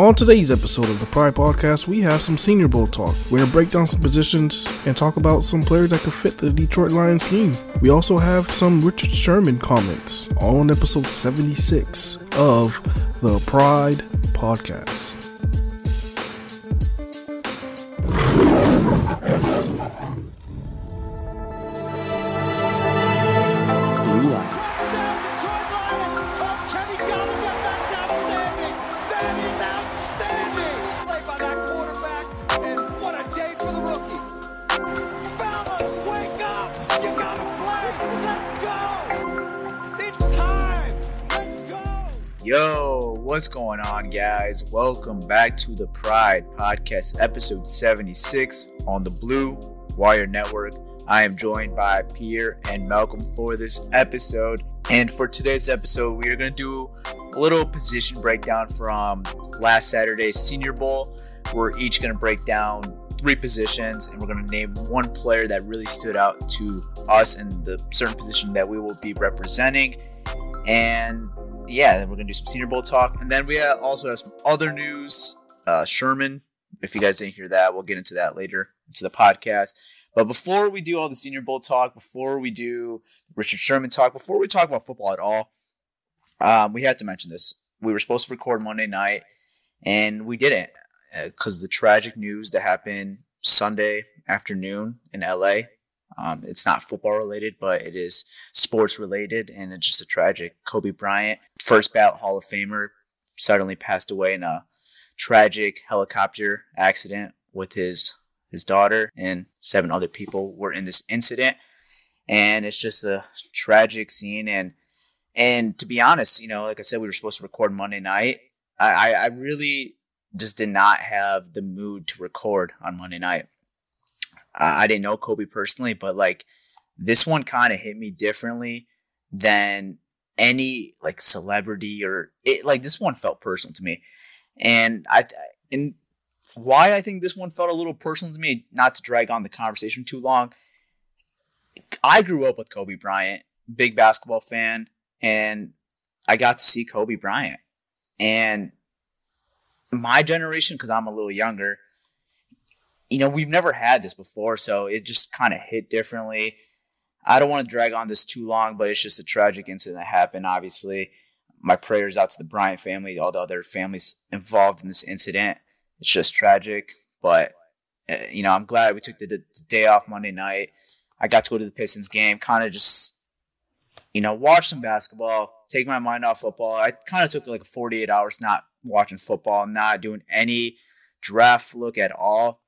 On today's episode of the Pride Podcast, we have some Senior Bowl talk. Going to break down some positions and talk about some players that could fit the Detroit Lions scheme. We also have some Richard Sherman comments, all on episode 76 of the Pride Podcast. Guys? Welcome back to the Pride Podcast, episode 76 on the Blue Wire Network. I am joined by Pierre and Malcolm for this episode. And for today's episode, we are going to do a little position breakdown from last Saturday's Senior Bowl. We're each going to break down three positions and we're going to name one player that really stood out to us in the certain position that we will be representing. And yeah, we're gonna do some Senior Bowl talk, and then we also have some other news. Uh, Sherman, if you guys didn't hear that, we'll get into that later into the podcast. But before we do all the Senior Bowl talk, before we do Richard Sherman talk, before we talk about football at all, um, we have to mention this. We were supposed to record Monday night, and we didn't because uh, the tragic news that happened Sunday afternoon in LA. Um, it's not football related, but it is sports related, and it's just a tragic. Kobe Bryant, first ballot Hall of Famer, suddenly passed away in a tragic helicopter accident with his his daughter and seven other people were in this incident, and it's just a tragic scene. And and to be honest, you know, like I said, we were supposed to record Monday night. I, I really just did not have the mood to record on Monday night. I didn't know Kobe personally, but like this one kind of hit me differently than any like celebrity or it like this one felt personal to me. And I and why I think this one felt a little personal to me, not to drag on the conversation too long. I grew up with Kobe Bryant, big basketball fan, and I got to see Kobe Bryant. And my generation, because I'm a little younger, you know, we've never had this before, so it just kind of hit differently. I don't want to drag on this too long, but it's just a tragic incident that happened. Obviously, my prayers out to the Bryant family, all the other families involved in this incident. It's just tragic, but uh, you know, I'm glad we took the, the, day off Monday night. I got to go to the Pistons game, kind of just you know, watch some basketball, take my mind off football. I kind of took like 48 hours not watching football, not doing any draft look at all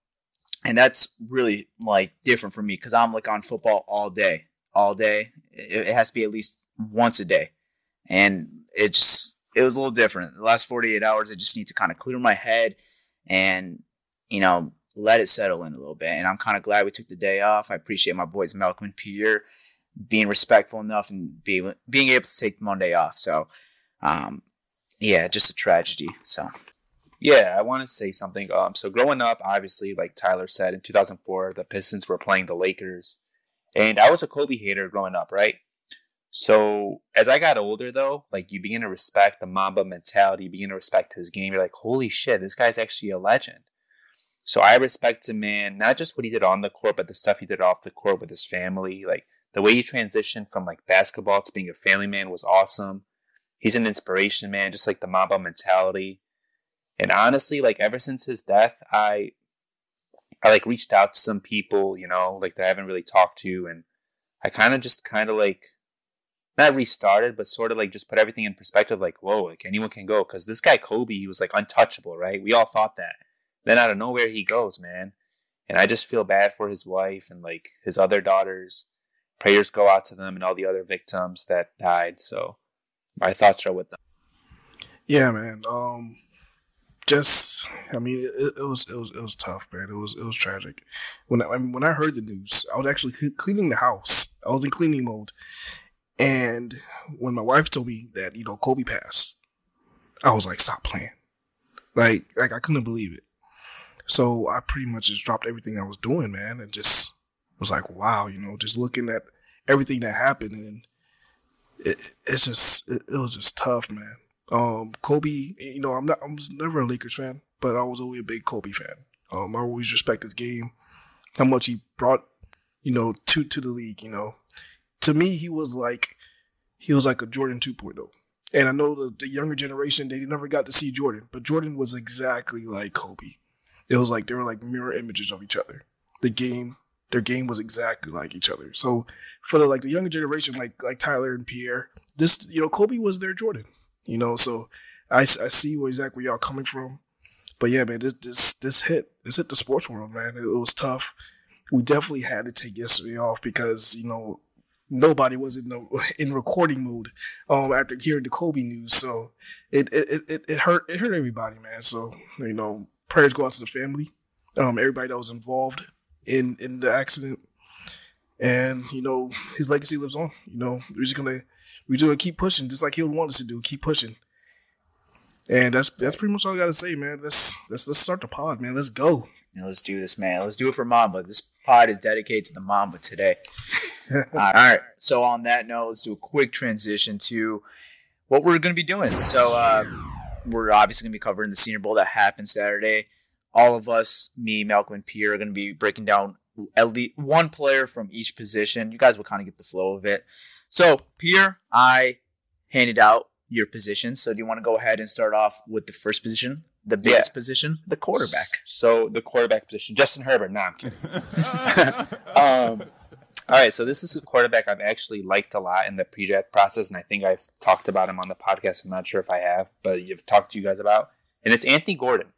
and that's really like different for me because I'm like on football all day, all day. It, it, has to be at least once a day, and it just it was a little different. The last 48 hours, I just need to kind of clear my head and you know let it settle in a little bit. And I'm kind of glad we took the day off. I appreciate my boys Malcolm and Pierre being respectful enough and being being able to take Monday off. So, um, Yeah, just a tragedy. So Yeah, I want to say something. Um, so growing up, obviously, like Tyler said, in 2004, the Pistons were playing the Lakers, and I was a Kobe hater growing up, right? So as I got older, though, like you begin to respect the Mamba mentality, you begin to respect his game. You're like, holy shit, this guy's actually a legend. So I respect him, man, not just what he did on the court, but the stuff he did off the court with his family. Like the way he transitioned from like basketball to being a family man was awesome. He's an inspiration, man, just like the Mamba mentality. And honestly, like ever since his death, I I like reached out to some people, you know, like that I haven't really talked to, and I kind of just kind of like not restarted, but sort of like just put everything in perspective. Like, whoa, like anyone can go because this guy Kobe, he was like untouchable, right? We all thought that. Then out of nowhere, he goes, man, and I just feel bad for his wife and like his other daughters. Prayers go out to them and all the other victims that died. So my thoughts are with them. Yeah, man. Um, just I mean, it, it, was it was it was tough, man. It was it was tragic. When I, I mean, when I heard the news, I was actually cleaning the house. I was in cleaning mode, and when my wife told me that you know Kobe passed, I was like, stop playing. Like like I couldn't believe it. So I pretty much just dropped everything I was doing, man, and just was like, wow, you know, just looking at everything that happened, and it, it's just it, it was just tough, man. Um, Kobe, you know, I'm not, I was never a Lakers fan, but I was always a big Kobe fan. Um, I always respect his game, how much he brought, you know, to, to the league, you know. To me, he was like, he was like a Jordan 2.0. And I know the, the younger generation, they never got to see Jordan, but Jordan was exactly like Kobe. It was like, they were like mirror images of each other. The game, their game was exactly like each other. So for the, like the younger generation, like, like Tyler and Pierre, this, you know, Kobe was their Jordan you know. So I, I see where exactly y'all coming from, but yeah, man, this this this hit this hit the sports world, man. It, it was tough. We definitely had to take yesterday off because you know nobody was in the in recording mode um after hearing the Kobe news. So it it, it, it hurt it hurt everybody, man. So you know prayers go out to the family, um everybody that was involved in in the accident, and you know his legacy lives on. You know we're just gonna we're just gonna keep pushing, just like he would want us to do. Keep pushing. And that's that's pretty much all I gotta say, man. Let's let's let's start the pod, man. Let's go. Yeah, let's do this, man. Let's do it for Mamba. This pod is dedicated to the Mamba today. all, right. So on that note, let's do a quick transition to what we're gonna be doing. So uh, we're obviously gonna be covering the Senior Bowl that happened Saturday. All of us, me, Malcolm, and Pierre, are gonna be breaking down at least one player from each position. You guys will kind of get the flow of it. So, Pierre, I handed out your position. So, do you want to go ahead and start off with the first position, the biggest yeah. position, the quarterback? So, the quarterback position, Justin Herbert. No, I'm kidding. um, all right, so this is a quarterback I've actually liked a lot in the pre-draft process, and I think I've talked about him on the podcast. I'm not sure if I have, but you've talked to you guys about, and it's Anthony Gordon,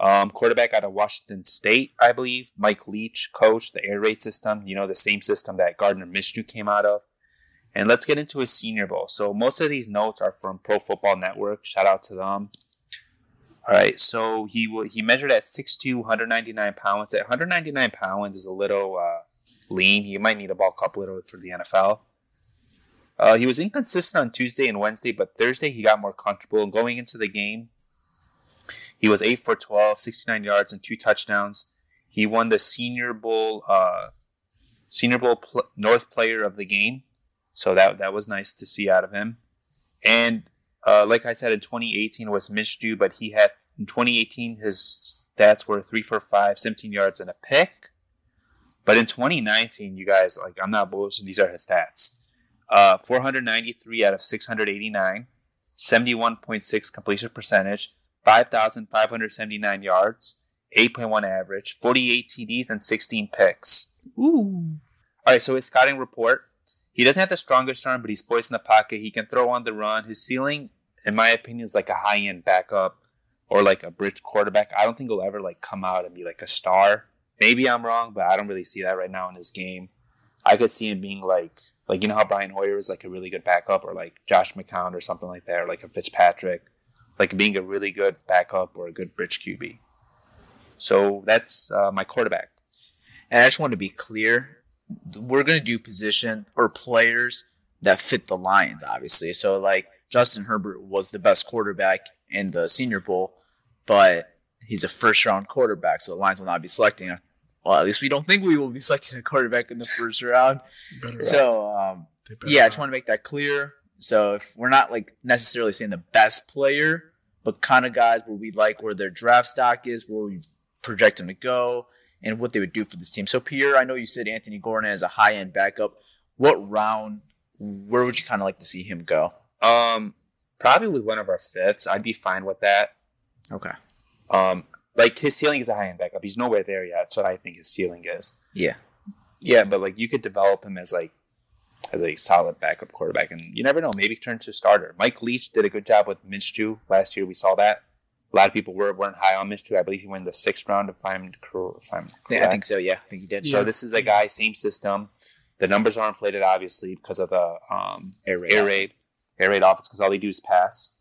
um, quarterback out of Washington State, I believe. Mike Leach coached the air raid system, you know, the same system that Gardner Minshew came out of. And let's get into his Senior Bowl. So most of these notes are from Pro Football Network. Shout out to them. All right, so he he measured at 6'2", 199 pounds. At 199 pounds is a little uh, lean. You might need a bulk up a little for the NFL. Uh, he was inconsistent on Tuesday and Wednesday, but Thursday he got more comfortable. And going into the game, he was 8 for 12, 69 yards, and two touchdowns. He won the Senior Bowl uh, Senior Bowl pl- North Player of the Game. So that that was nice to see out of him. And uh, like I said, in 2018 was Minshew, but he had in 2018 his stats were three for five, 17 yards and a pick. But in 2019, you guys like I'm not bullshitting. These are his stats: uh, 493 out of 689, 71.6 completion percentage, 5,579 yards, 8.1 average, 48 TDs, and 16 picks. Ooh. All right, so his scouting report he doesn't have the strongest arm, but he's poised in the pocket. He can throw on the run. His ceiling, in my opinion, is like a high end backup or like a bridge quarterback. I don't think he'll ever like come out and be like a star. Maybe I'm wrong, but I don't really see that right now in his game. I could see him being like like you know how Brian Hoyer is like a really good backup, or like Josh McCown or something like that, or like a Fitzpatrick, like being a really good backup or a good bridge QB. So that's uh, my quarterback. And I just want to be clear we're going to do position or players that fit the Lions, obviously. So, like, Justin Herbert was the best quarterback in the Senior Bowl, but he's a first round quarterback, so the Lions will not be selecting. Him. Well, at least we don't think we will be selecting a quarterback in the first round. So, um, yeah, I just want to make that clear. So if we're not like necessarily saying the best player, but kind of guys where we like where their draft stock is, where we project them to go, and what they would do for this team. So Pierre, I know you said Anthony Gordon as a high end backup. What round? Where would you kind of like to see him go? Um, probably with one of our fifths, I'd be fine with that. Okay. Um, like his ceiling is a high end backup. He's nowhere there yet. That's what I think his ceiling is. Yeah. Yeah, but like you could develop him as like as a solid backup quarterback, and you never know. Maybe turn to a starter. Mike Leach did a good job with Minshew last year. We saw that. A lot of people were weren't high on Minshew. I believe he went the sixth round. If I'm cor- if I'm Yeah, I think so. Yeah, I think he did. So this is a guy, same system. The numbers are inflated, obviously, because of the um, Air raid air offense. raid, air raid offense, because all they do is pass.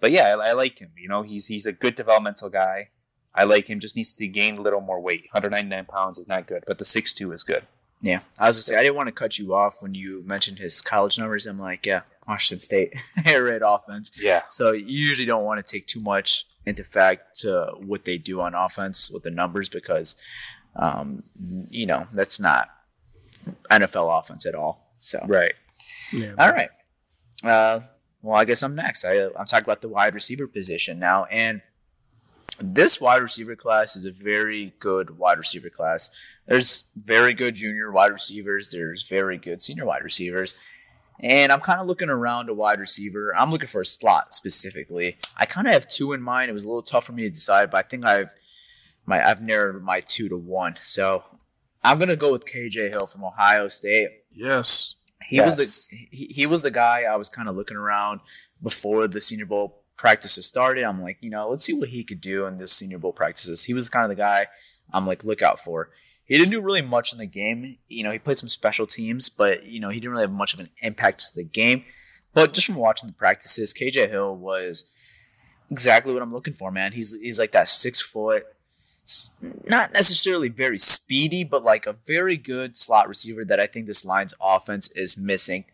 But yeah, I, I like him. You know, he's he's a good developmental guy. I like him. Just needs to gain a little more weight. 199 pounds is not good, but the 6'2 is good. Yeah, I was gonna say I didn't want to cut you off when you mentioned his college numbers. I'm like, yeah, Washington State air raid offense. Yeah, So you usually don't want to take too much into fact to what they do on offense with the numbers because, um, you know, that's not NFL offense at all. So right. Yeah, all right. Uh, well, I guess I'm next. I, I'm talking about the wide receiver position now, and this wide receiver class is a very good wide receiver class. There's very good junior wide receivers. There's very good senior wide receivers. And I'm kind of looking around a wide receiver. I'm looking for a slot specifically. I kind of have two in mind. It was a little tough for me to decide, but I think I've my I've narrowed my two to one. So I'm gonna go with KJ Hill from Ohio State. yes. He was the he, he was the guy I was kind of looking around before the Senior Bowl practices started. I'm like, you know, let's see what he could do in this Senior Bowl practices. He was kind of the guy I'm like look out for. He didn't do really much in the game. You know, he played some special teams, but you know, he didn't really have much of an impact to the game. But just from watching the practices, KJ Hill was exactly what I'm looking for, man. He's he's like that six foot, not necessarily very speedy, but like a very good slot receiver that I think this line's offense is missing.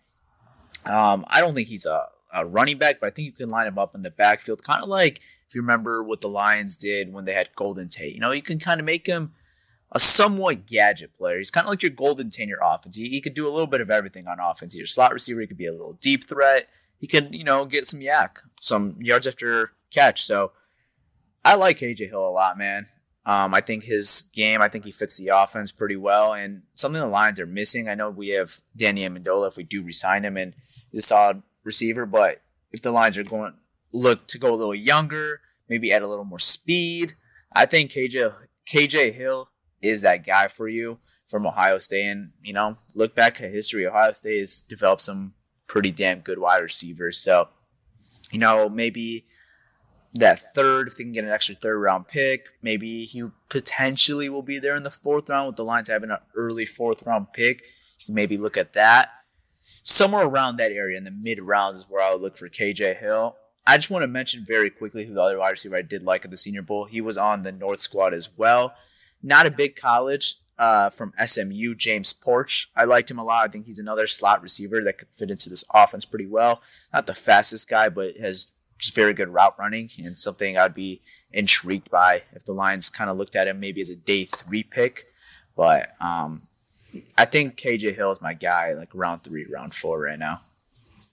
Um, I don't think he's a, a running back, but I think you can line him up in the backfield, kind of like if you remember what the Lions did when they had Golden Tate. You know, you can kind of make him a somewhat gadget player. He's kind of like your Golden your offense. He, he could do a little bit of everything on offense. He's your slot receiver. He could be a little deep threat. He could, you know, get some yak, some yards after catch. So I like KJ Hill a lot, man. Um, I think his game, I think he fits the offense pretty well. And something the Lions are missing. I know we have Danny Amendola if we do resign him, and he's a solid receiver. But if the Lions are going look to go a little younger, maybe add a little more speed, I think KJ KJ Hill is that guy for you from Ohio State. And you know, look back at history. Ohio State has developed some pretty damn good wide receivers. So, you know, maybe that third, if they can get an extra third round pick, maybe he potentially will be there in the fourth round with the Lions having an early fourth round pick. You can maybe look at that. Somewhere around that area in the mid rounds is where I would look for KJ Hill. I just want to mention very quickly who the other wide receiver I did like at the Senior Bowl. He was on the North squad as well. Not a big college uh, from SMU, James Proche. I liked him a lot. I think he's another slot receiver that could fit into this offense pretty well. Not the fastest guy, but has just very good route running and something I'd be intrigued by if the Lions kind of looked at him maybe as a day three pick. But um, I think KJ Hill is my guy, like round three, round four right now.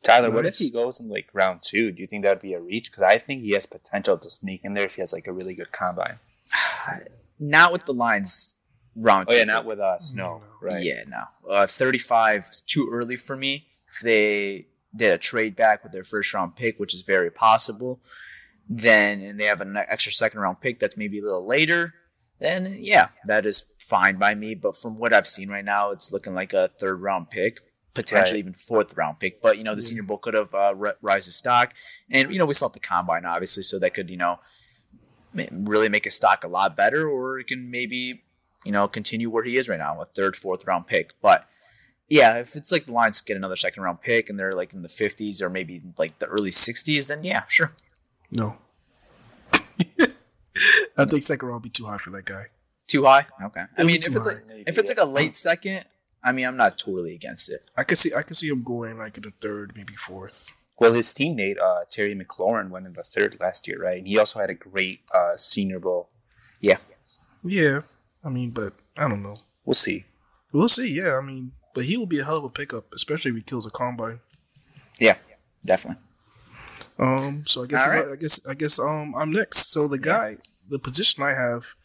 Tyler, what if he goes in like round two? Do you think that would be a reach? Because I think he has potential to sneak in there if he has like a really good combine. Not with the Lions round Oh yeah, not with us. No, right? Yeah, no. Uh, 35 is too early for me. If they did a trade back with their first round pick, which is very possible, then and they have an extra second round pick that's maybe a little later, then yeah, that is fine by me. But from what I've seen right now, it's looking like a third round pick, potentially Right. even fourth round pick. But you know, the Senior Bowl could have uh, ri- rise his stock, and you know, we saw the combine obviously, so that could you know ma- really make his stock a lot better, or it can maybe you know, continue where he is right now, a third, fourth round pick. But yeah, if it's like the Lions get another second round pick and they're like in the 50s or maybe like the early 60s, then yeah, sure. No. I think second round would be too high for that guy. Too high? Okay. I It'll mean, if it's like if it's like a late second, I mean, I'm not totally against it. I could see I could see him going like in the third, maybe fourth. Well, his teammate uh, Terry McLaurin went in the third last year, right? And he also had a great uh, Senior Bowl. Yeah. Yeah, I mean, but I don't know. We'll see. We'll see. Yeah, I mean, but he will be a hell of a pickup, especially if he kills a combine. Yeah, definitely. Um, so I guess All right. I guess I guess um I'm next. So the guy, the position I have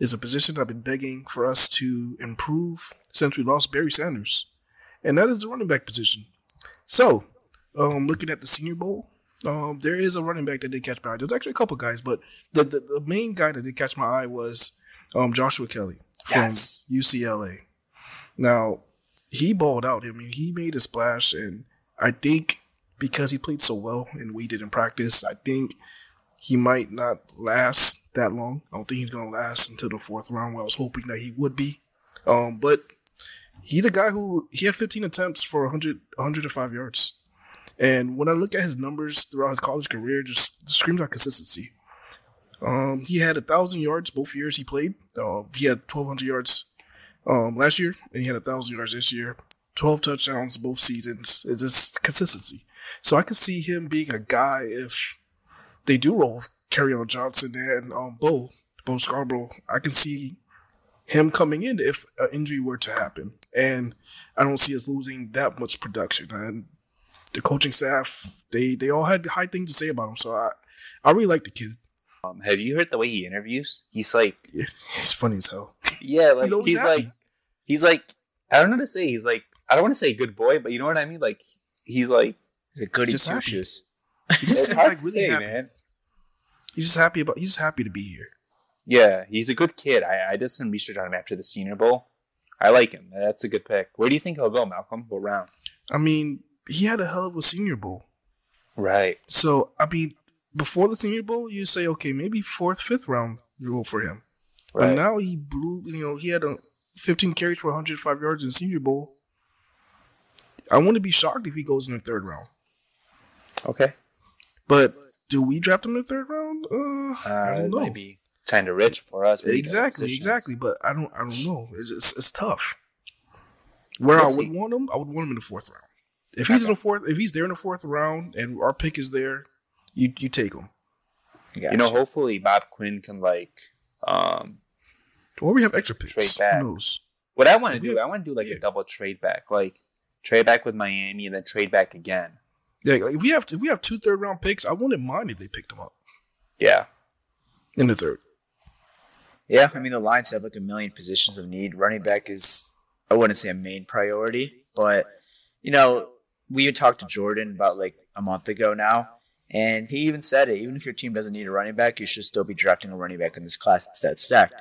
is a position I've been begging for us to improve since we lost Barry Sanders, and that is the running back position. So, um, looking at the Senior Bowl, um, there is a running back that did catch my eye. There's actually a couple guys, but the the, the main guy that did catch my eye was um Joshua Kelly from Yes. UCLA. Now, he balled out. I mean, he made a splash, and I think because he played so well and we did in practice, I think he might not last that long. I don't think he's going to last until the fourth round. Where I was hoping that he would be. Um, but he's a guy who he had 15 attempts for 100, 105 yards. And when I look at his numbers throughout his college career, just screams out consistency. Um, he had a thousand yards both years he played. Uh, he had 1,200 yards um, last year, and he had a thousand yards this year. 12 touchdowns both seasons. It's just consistency. So I could see him being a guy if they do roll Kerryon Johnson and um, Bo, Bo Scarborough. I can see him coming in if an injury were to happen. And I don't see us losing that much production. And the coaching staff, they, they all had high things to say about him. So I, I really like the kid. Um, have you heard the way he interviews? He's like, Yeah, he's funny as hell. yeah, like He's he's like, he's like, I don't know what to say. He's like, I don't want to say good boy, but you know what I mean. Like, he's like, He's a goody two shoes. He just it's hard like to really say, happy. man. He's just happy about. He's just happy to be here. Yeah, he's a good kid. I, I did some research on him after the Senior Bowl. I like him. That's a good pick. Where do you think he'll go, Malcolm? What round? I mean, he had a hell of a Senior Bowl. Right. So I mean, before the Senior Bowl, you say okay, maybe fourth, fifth round rule for him. But now he blew. You know, he had a 15 carries for 105 yards in the Senior Bowl. I wouldn't be shocked if he goes in the third round. Okay. But do we draft him in the third round? Uh, Uh, I don't know. might be kind of rich for us. Exactly, exactly. But I don't, I don't know. It's just, it's tough. Where We'll I would see. want him, I would want him in the fourth round. If he's in the fourth, if he's there in the fourth round, and our pick is there, you you take him. You know, hopefully Bob Quinn can like. Um, Or we have extra picks. Trade back. Who knows? what I want to Yeah. do, I want to do like Yeah. a double trade back, like trade back with Miami and then trade back again. Yeah, like if we have if we have two third round picks, I wouldn't mind if they picked them up Yeah. in the third. Yeah, I mean the Lions have like a million positions of need. Running back is I wouldn't say a main priority, but you know, we had talked to Jordan about like a month ago now, and he even said it. Even if your team doesn't need a running back, you should still be drafting a running back in this class that's that stacked.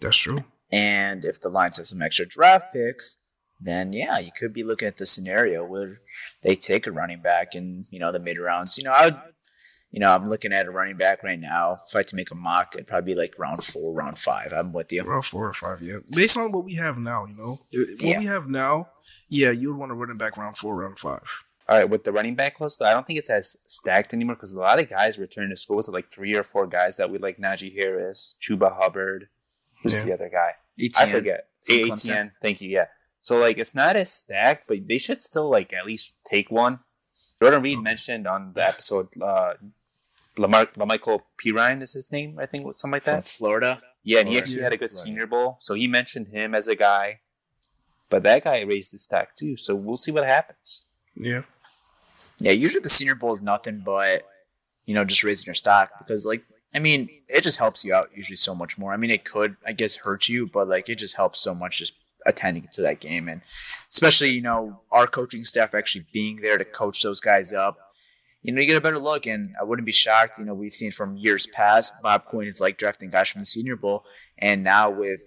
That's true. And if the Lions have some extra draft picks, then yeah, you could be looking at the scenario where they take a running back in you know the mid rounds. You know, I would, you know, I'm looking at a running back right now. If I had to make a mock, it'd probably be like round four, round five. I'm with you. Round four or five, yeah. Based on what we have now, you know, what Yeah. we have now, yeah, you would want to run it back round four, round five. All right, with the running back list, I don't think it's as stacked anymore because a lot of guys return to school. Was it like three or four guys that we like? Najee Harris, Chuba Hubbard. Who's Yeah. the other guy? I forget. from A- Clemson. Etienne. Thank you. Yeah. So like, it's not as stacked, but they should still like at least take one. Jordan Reed mentioned on the episode, uh, Lamar, Lamical Perine is his name, I think, something like from that. Florida. Yeah, and he Or- actually had a good Right. Senior Bowl, so he mentioned him as a guy. But that guy raised his stock too, so we'll see what happens. Yeah. Yeah, usually the Senior Bowl is nothing but you know just raising your stock because like I mean it just helps you out usually so much more. I mean it could I guess hurt you, but like it just helps so much just attending to that game and especially you know our coaching staff actually being there to coach those guys up. You know, you get a better look, and I wouldn't be shocked. You know, we've seen from years past, Bob Quinn is like drafting guys from the Senior Bowl, and now with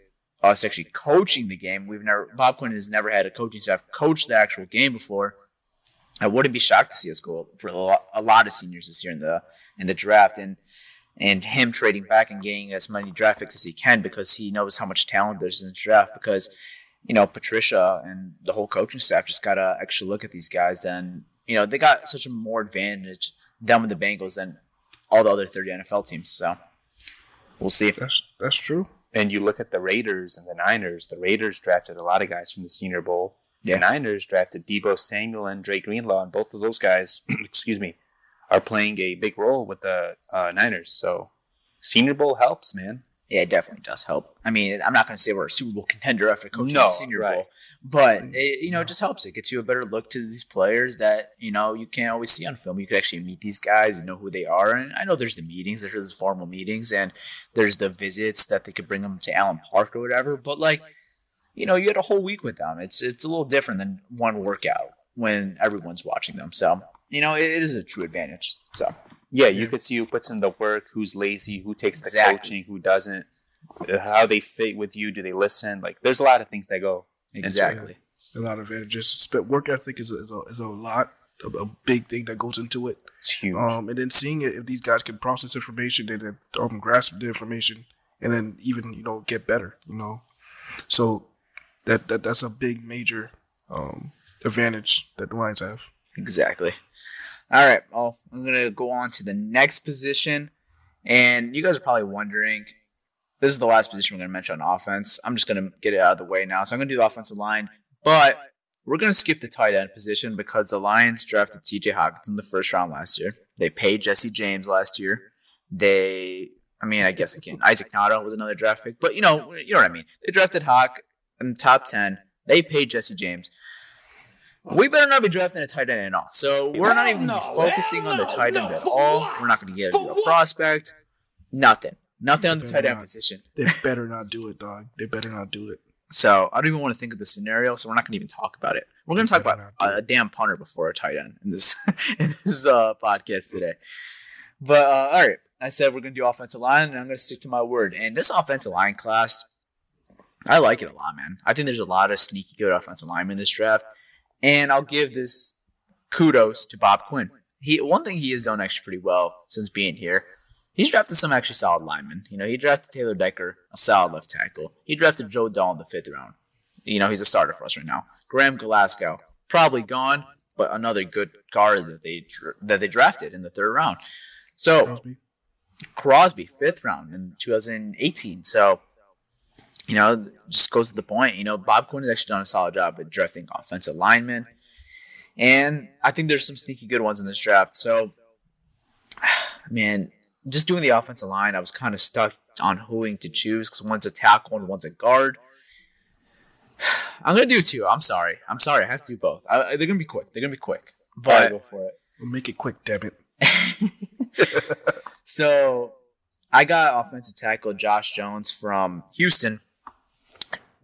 us actually coaching the game, we've never Bob Quinn has never had a coaching staff coach the actual game before. I wouldn't be shocked to see us go for a lot, of seniors this year in the in the draft, and and him trading back and getting as many draft picks as he can because he knows how much talent there's in the draft. Because you know Patricia and the whole coaching staff just gotta actually look at these guys. Then you know they got such a more advantage them with the Bengals than all the other 30 NFL teams. So we'll see. That's that's true. And you look at the Raiders and the Niners. The Raiders drafted a lot of guys from the Senior Bowl. The Niners drafted Deebo Samuel and Drake Greenlaw, and both of those guys, excuse me, are playing a big role with the uh, Niners. So Senior Bowl helps, man. Yeah, it definitely does help. I mean, I'm not going to say we're a Super Bowl contender after coaching No, the Senior right. Bowl, but mm. it, you know, it just helps. It gets you a better look to these players that you know you can't always see on film. You could actually meet these guys and know who they are. And I know there's the meetings, there's the formal meetings, and there's the visits that they could bring them to Allen Park or whatever. But like, you know, you had a whole week with them. It's it's a little different than one workout when everyone's watching them. So you know, it, it is a true advantage. So Yeah, you could see who puts in the work, who's lazy, who takes the Exactly. coaching, who doesn't, uh, how they fit with you. Do they listen? Like, there's a lot of things that go. exactly. A lot of advantages. Sp- Work ethic is a, is a, is a lot, a, a big thing that goes into it. It's huge. Um, and then seeing it, if these guys can process information and then um, grasp the information, and then even you know get better, you know. So that that that's a big major um, advantage that the Lions have. Exactly. All right. Well, I'm gonna go on to the next position, and you guys are probably wondering. This is the last position we're gonna mention on offense. I'm just gonna get it out of the way now. So I'm gonna do the offensive line, but we're gonna skip the tight end position because the Lions drafted T.J. Hockenson in the first round last year. They paid Jesse James last year. They, I mean, I guess again, Isaac Nauta was another draft pick, but you know, you know what I mean. They drafted Hawk in the top ten. They paid Jesse James. We better not be drafting a tight end at all. So we're not even going to be focusing on the tight ends at all. We're not going to get a prospect. Nothing. Nothing on the tight end position. They better not do it, dog. They better not do it. So I don't even want to think of the scenario. So we're not going to even talk about it. We're going to talk about a, a damn punter before a tight end in this in this uh, podcast today. But uh, all right, I said we're going to do offensive line, and I'm going to stick to my word. And this offensive line class, I like it a lot, man. I think there's a lot of sneaky good offensive linemen in this draft, and I'll give this kudos to Bob Quinn. He one thing he has done actually pretty well since being here. He's drafted some actually solid linemen. You know, he drafted Taylor Decker, a solid left tackle. He drafted Joe Dahl in the fifth round. You know, he's a starter for us right now. Graham Glasgow, probably gone, but another good guard that they that they drafted in the third round. So Crosby. Crosby, fifth round in 2018. So, you know, just goes to the point. You know, Bob Quinn has actually done a solid job at drafting offensive linemen. And I think there's some sneaky good ones in this draft. So, man, just doing the offensive line, I was kind of stuck on whoing to choose because one's a tackle and one's a guard. I'm gonna do two. I'm sorry. I'm sorry. I have to do both. I, they're gonna be quick. They're gonna be quick. But go for it. We'll make it quick, damn it. So I got offensive tackle Josh Jones from Houston.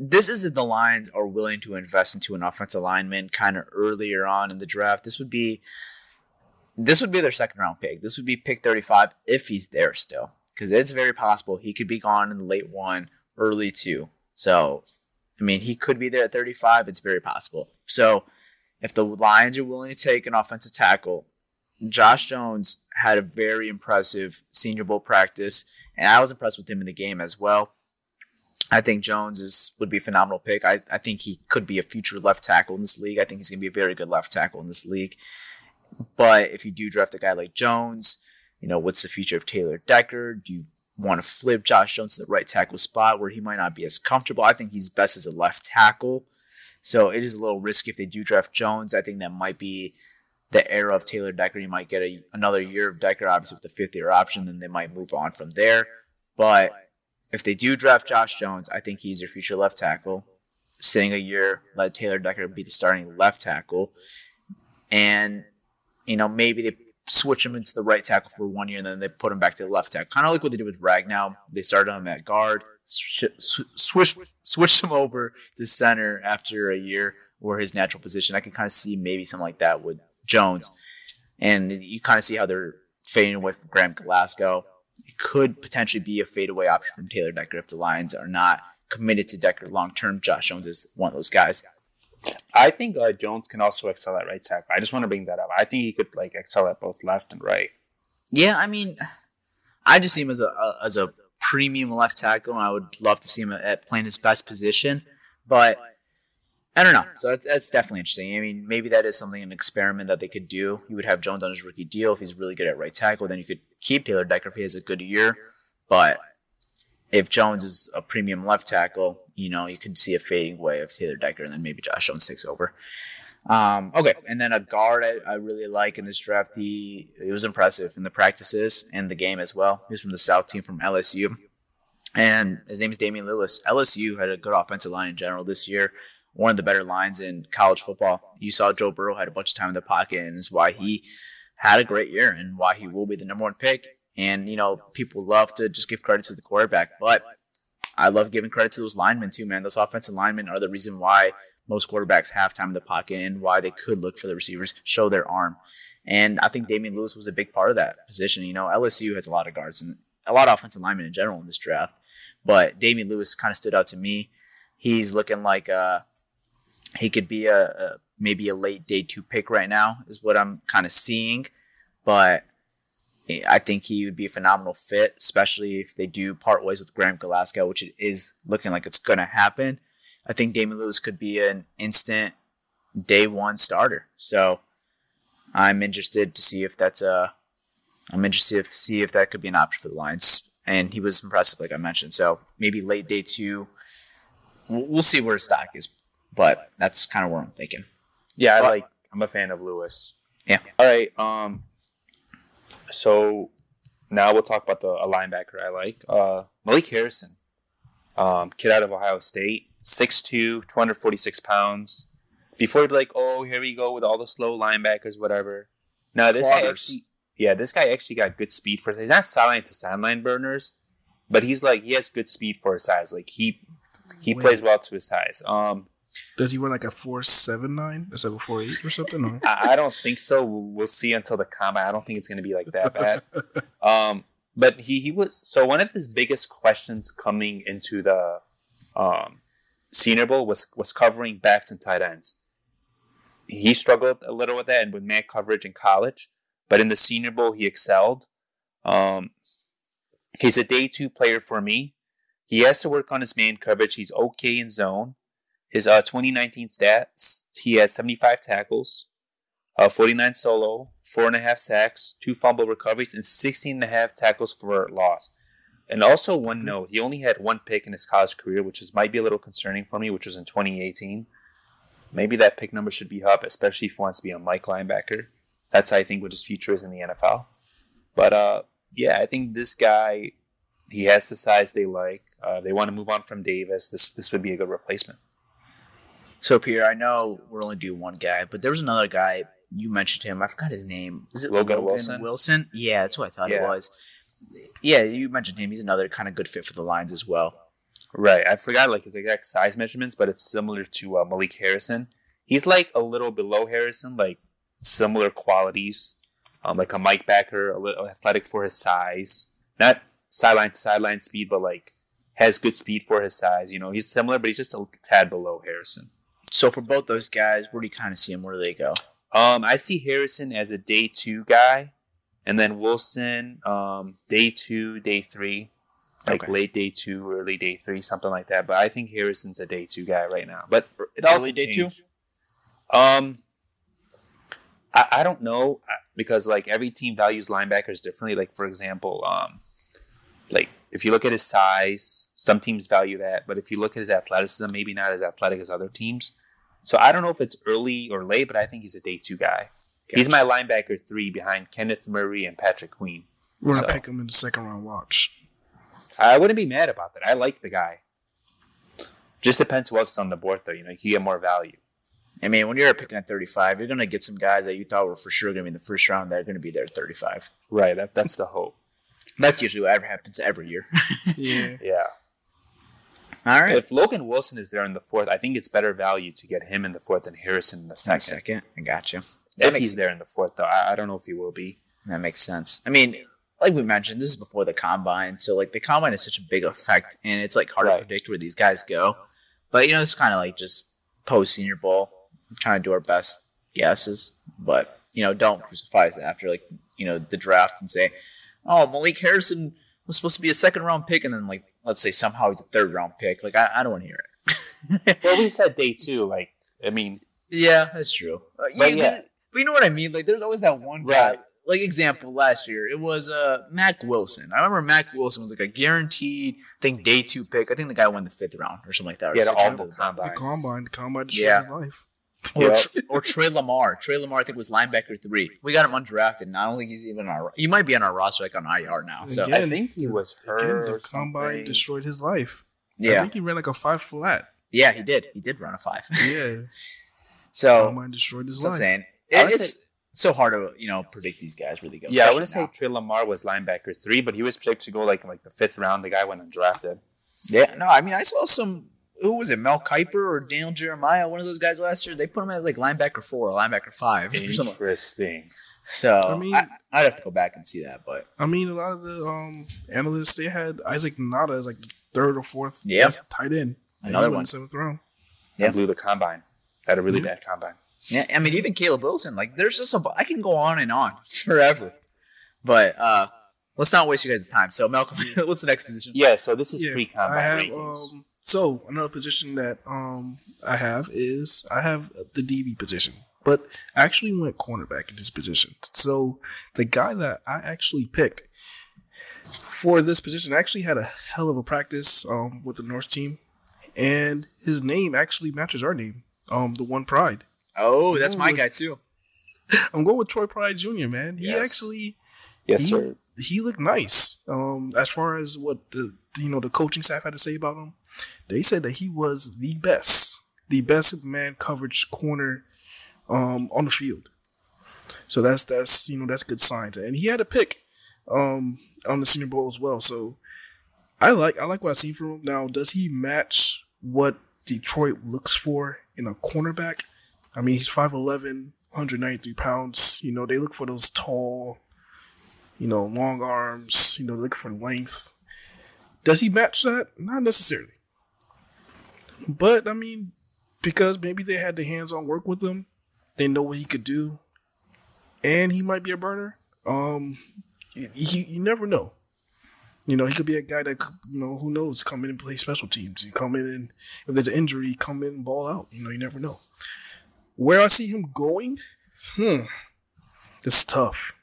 This is if the Lions are willing to invest into an offensive lineman kind of earlier on in the draft. This would be this would be their second round pick. This would be pick 35 if he's there still. Because it's very possible he could be gone in the late one, early two. So I mean he could be there at 35. It's very possible. So if the Lions are willing to take an offensive tackle, Josh Jones had a very impressive Senior Bowl practice, and I was impressed with him in the game as well. I think Jones is would be a phenomenal pick. I, I think he could be a future left tackle in this league. I think he's going to be a very good left tackle in this league. But if you do draft a guy like Jones, you know what's the future of Taylor Decker? Do you want to flip Josh Jones to the right tackle spot where he might not be as comfortable? I think he's best as a left tackle. So it is a little risky if they do draft Jones. I think that might be the era of Taylor Decker. You might get a, another year of Decker, obviously with the fifth year option, then they might move on from there. But if they do draft Josh Jones, I think he's their future left tackle. Sitting a year, let Taylor Decker be the starting left tackle. And, you know, maybe they switch him into the right tackle for one year and then they put him back to the left tackle. Kind of like what they did with Ragnow. They started him at guard, sw- sw- switch, him over to center after a year or his natural position. I can kind of see maybe something like that with Jones. And you kind of see how they're fading away from Graham Glasgow. Could potentially be a fadeaway option from Taylor Decker if the Lions are not committed to Decker long term. Josh Jones is one of those guys. I think uh, Jones can also excel at right tackle. I just want to bring that up. I think he could like excel at both left and right. Yeah, I mean, I just see him as a, a as a premium left tackle, and I would love to see him at playing his best position. But I don't know. So that- that's definitely interesting. I mean, maybe that is something an experiment that they could do. You would have Jones on his rookie deal if he's really good at right tackle. Then you could keep Taylor Decker if he has a good year. But if Jones is a premium left tackle, you know, you could see a fading way of Taylor Decker, and then maybe Josh Jones takes over. Um, okay, and then a guard I, I really like in this draft. He, he was impressive in the practices and the game as well. He's from the South team from LSU, and his name is Damien Lewis. LSU had a good offensive line in general this year, one of the better lines in college football. You saw Joe Burrow had a bunch of time in the pocket, and is why he had a great year and why he will be the number one pick. And you know, people love to just give credit to the quarterback, but I love giving credit to those linemen too, man. Those offensive linemen are the reason why most quarterbacks have time in the pocket and why they could look for the receivers, show their arm. And I think Damien Lewis was a big part of that position. You know, LSU has a lot of guards and a lot of offensive linemen in general in this draft, but Damien Lewis kind of stood out to me. He's looking like uh, he could be a, a maybe a late day two pick right now, is what I'm kind of seeing. But I think he would be a phenomenal fit, especially if they do part ways with Graham Glasgow, which it is looking like it's going to happen. I think Damien Lewis could be an instant day one starter. So I'm interested to see if that's a. I'm interested to see if that could be an option for the Lions. And he was impressive, like I mentioned. So maybe late day two. We'll see where his stock is, but that's kind of where I'm thinking. Yeah, I like. I'm a fan of Lewis. Yeah. All right. Um. So now we'll talk about the a linebacker I like. Uh, Malik Harrison, um, kid out of Ohio State, 6'2", 246 pounds. Before you'd be like, oh, here we go with all the slow linebackers, whatever. No, this guy actually, yeah, this guy actually got good speed for. His he's not sideline to sideline burners, but he's like he has good speed for his size. Like he he Wait. plays well to his size. Um, Does he run like a four seven nine instead of a four eight or something? Or? I, don't think so. We'll see until the combine. I don't think it's going to be like that bad. Um, but he he was so one of his biggest questions coming into the um, Senior Bowl was was covering backs and tight ends. He struggled a little with that and with man coverage in college, but in the Senior Bowl he excelled. Um, he's a day two player for me. He has to work on his man coverage. He's okay in zone. His uh, 2019 stats: he had 75 tackles, uh, 49 solo, four and a half sacks, two fumble recoveries, and 16 and a half tackles for loss. And also one note, he only had one pick in his college career, which is might be a little concerning for me, which was in 2018. Maybe that pick number should be up, especially if he wants to be a Mike linebacker. That's I think what his future is in the NFL. But uh, yeah, I think this guy, he has the size they like. Uh, they want to move on from Davis. This this would be a good replacement. So, Pierre, I know we're only doing one guy, but there was another guy. You mentioned him. I forgot his name. Is it Logan Wilson? Wilson? Yeah, that's what I thought it was. Yeah, you mentioned him. He's another kind of good fit for the Lions as well. Right. I forgot like his exact size measurements, but it's similar to uh, Malik Harrison. He's like a little below Harrison, like similar qualities, um, like a Mike Backer, a little athletic for his size, not sideline to sideline speed, but like has good speed for his size. You know, he's similar, but he's just a tad below Harrison. So, for both those guys, where do you kind of see them? Where do they go? Um, I see Harrison as a day two guy, and then Wilson, um, day two, day three, like Okay. late day two, early day three, something like that. But I think Harrison's a day two guy right now. But Early day two? Um, I, I don't know because like every team values linebackers differently. Like for example, um, like if you look at his size, some teams value that, but if you look at his athleticism, maybe not as athletic as other teams. So I don't know if it's early or late, but I think he's a day two guy. He's my linebacker three behind Kenneth Murray and Patrick Queen. We're gonna So- pick him in the second round. Watch. I wouldn't be mad about that. I like the guy. Just depends who else is on the board, though. You know, you can get more value. I mean, when you're picking at 35, you're going to get some guys that you thought were for sure going to be in the first round that are going to be there at 35. Right. That, that's the hope. That's usually what happens every year. Yeah. Yeah. All right. If Logan Wilson is there in the fourth, I think it's better value to get him in the fourth than Harrison in the second. second, I got you. That If he's there in the fourth, though, I, I don't know if he will be. that makes sense. I mean, like we mentioned, this is before the combine, so like the combine is such a big effect, and it's like hard Right. to predict where these guys go. But you know, it's kind of like just post Senior Bowl, trying to do our best guesses, but you know, don't crucify us after like you know the draft and say, "Oh, Malik Harrison was supposed to be a second round pick," and then like let's say somehow he's a third round pick. Like I, I don't want to hear it. Well, we said day two. Like, I mean, Yeah, that's true. Uh, But you, yeah. but you know what I mean? Like, there's always that one guy. Right. like example last year, it was uh Mack Wilson. I remember Mack Wilson was like a guaranteed, I think day two pick. I think the guy won the fifth round or something like that. Yeah, the sixth awful combine. The combine, the combine Yeah. his life. Or, Yeah. Tr- or Tre Lamar. Tre Lamar, I think was linebacker three. We got him undrafted. And I don't think he's even on our. He might be on our roster like on IR now. So Again, I think he was hurt. Again, or the combine something. destroyed his life. I yeah, think he ran like a five flat. yeah, he did. He did run a five. Yeah, so combine destroyed his that's what I'm saying. I It, would it's so hard to you know predict these guys where they go. Yeah, I especially wouldn't say. Tre Lamar was linebacker three, but he was projected to go like in like the fifth round. The guy went undrafted. Yeah, no, I mean, I saw some. Who was it? Mel Kiper or Daniel Jeremiah? One of those guys last year. They put him as like linebacker four or linebacker five. Interesting. So I I mean- mean, I, would have to go back and see that, but I mean, a lot of the um analysts they had Isaac Nauta as like third or fourth Yeah. best tight end. Another went one. seventh round. Yeah. Yeah. Blew the combine. Had a really Yeah. bad combine. yeah, I mean, even Caleb Wilson. Like, there's just a. I can go on and on forever, but uh let's not waste your guys' time. So, Malcolm, what's the next position? Yeah, so this is Yeah, pre combine rankings. um. So another position that um I have is I have the DB position, but I actually went cornerback in this position. So the guy that I actually picked for this position actually had a hell of a practice um with the North team, and his name actually matches our name, um the one Pride. Oh, that's my with- guy too. I'm going with Troy Pride Jr. Man, he Yes. actually yes, he, sir. he looked nice. Um, as far as what the you know the coaching staff had to say about him, they said that he was the best, the best man coverage corner, um, on the field. So that's that's you know that's good sign. And he had a pick, um, on the Senior Bowl as well. So I like I like what I seen from him. Now, does he match what Detroit looks for in a cornerback? I mean, he's 5'11", 193 pounds. You know, they look for those tall, you know, long arms, you know, looking for length. Does he match that? Not necessarily. But I mean, because maybe they had the hands-on work with him, they know what he could do, and he might be a burner. Um, you, you, you never know. You know, he could be a guy that you know who knows come in and play special teams. He come in and if there's an injury, come in and ball out. You know, you never know. Where I see him going, hmm, it's tough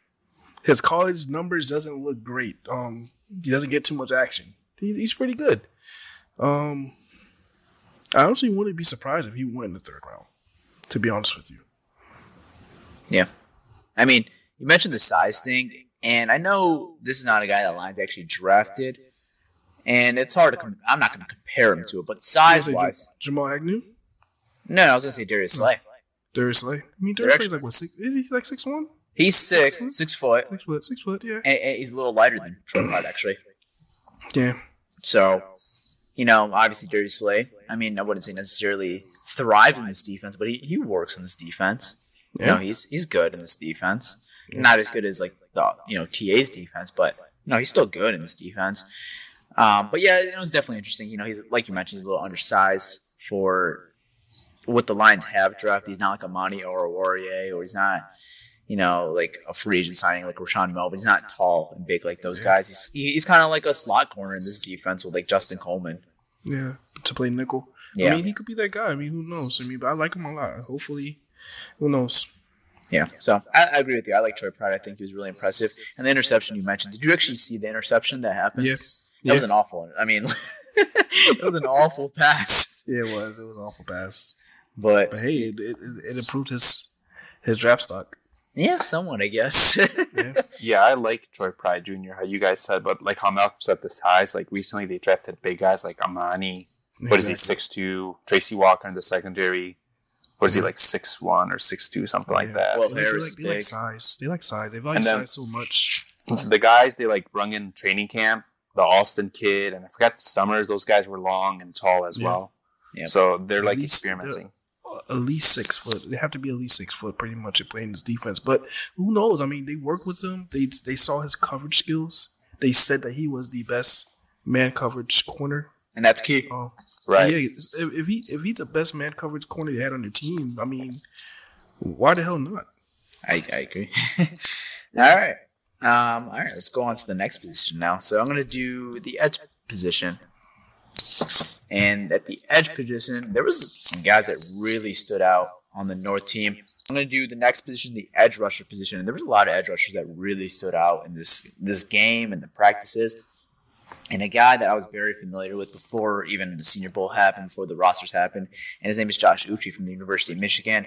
his college numbers doesn't look great. Um, he doesn't get too much action. He, he's pretty good. Um, I honestly wouldn't be surprised if he went in the third round. To be honest with you, Yeah. I mean, you mentioned the size thing, and I know this is not a guy that Lions actually drafted, and it's hard to. Com- I'm not going to compare him to it, but size wise, say Jamal Agnew, no, I was going to say Darius Slay. Darius Slay. I mean, Darius Slay's like what six? Is he like six one? He's six, six foot, Six foot, six foot. Yeah, and, and he's a little lighter than Troy Pride actually. yeah. So, you know, obviously Darius Slay. I mean, I wouldn't say necessarily thrives in this defense, but he, he works in this defense. You know, he's he's good in this defense. Not as good as like the you know TA's defense, but no, he's still good in this defense. Um, but yeah, it was definitely interesting. You know, he's like you mentioned, he's a little undersized for what the Lions have drafted. He's not like Amani Oruwariye, or he's not, you know, like a free agent signing like Rashaan Melvin. He's not tall and big like those guys. He's he's kind of like a slot corner in this defense with like Justin Coleman. Yeah, to play nickel. Yeah. I mean, he could be that guy. I mean, who knows? I mean, but I like him a lot. Hopefully, who knows? Yeah, so I, I agree with you. I like Troy Pride. I think he was really impressive. And the interception you mentioned, did you actually see the interception that happened? Yeah. That was an awful one. I mean, it was an awful pass. Yeah, it was. It was an awful pass. But But hey, it, it, it improved his his draft stock. Yeah, somewhat, I guess. Yeah, I like Troy Pride Jr. How you guys said, but like how Malcolm said, the size. Like recently, they drafted big guys like Amani. What is he? Exactly. Six two. Tracy Walker in the secondary. What is he like? Six one or six two, something like that. Well, They like, they like, is they like big. size. They like size. They like then- size so much. the guys they like brung in training camp, the Austin kid, and I forgot Summers. Those guys were long and tall as Yeah. well. Yep. So they're At like least experimenting. At least six foot. They have to be at least six foot, pretty much, to play in this defense. But who knows? I mean, they worked with him. They they saw his coverage skills. They said that he was the best man coverage corner. and that's key. Oh, Right. Yeah, if, if he if he's the best man coverage corner they had on the team, I mean, why the hell not? I, I agree. all right. Um, all right, let's go on to the next position now. So I'm going to do the edge position. And at the edge position, there was some guys that really stood out on the North team. I'm going to do the next position, the edge rusher position. And there was a lot of edge rushers that really stood out in this this game and the practices. And a guy that I was very familiar with before even the Senior Bowl happened, before the rosters happened, and his name is Josh Uche from the University of Michigan.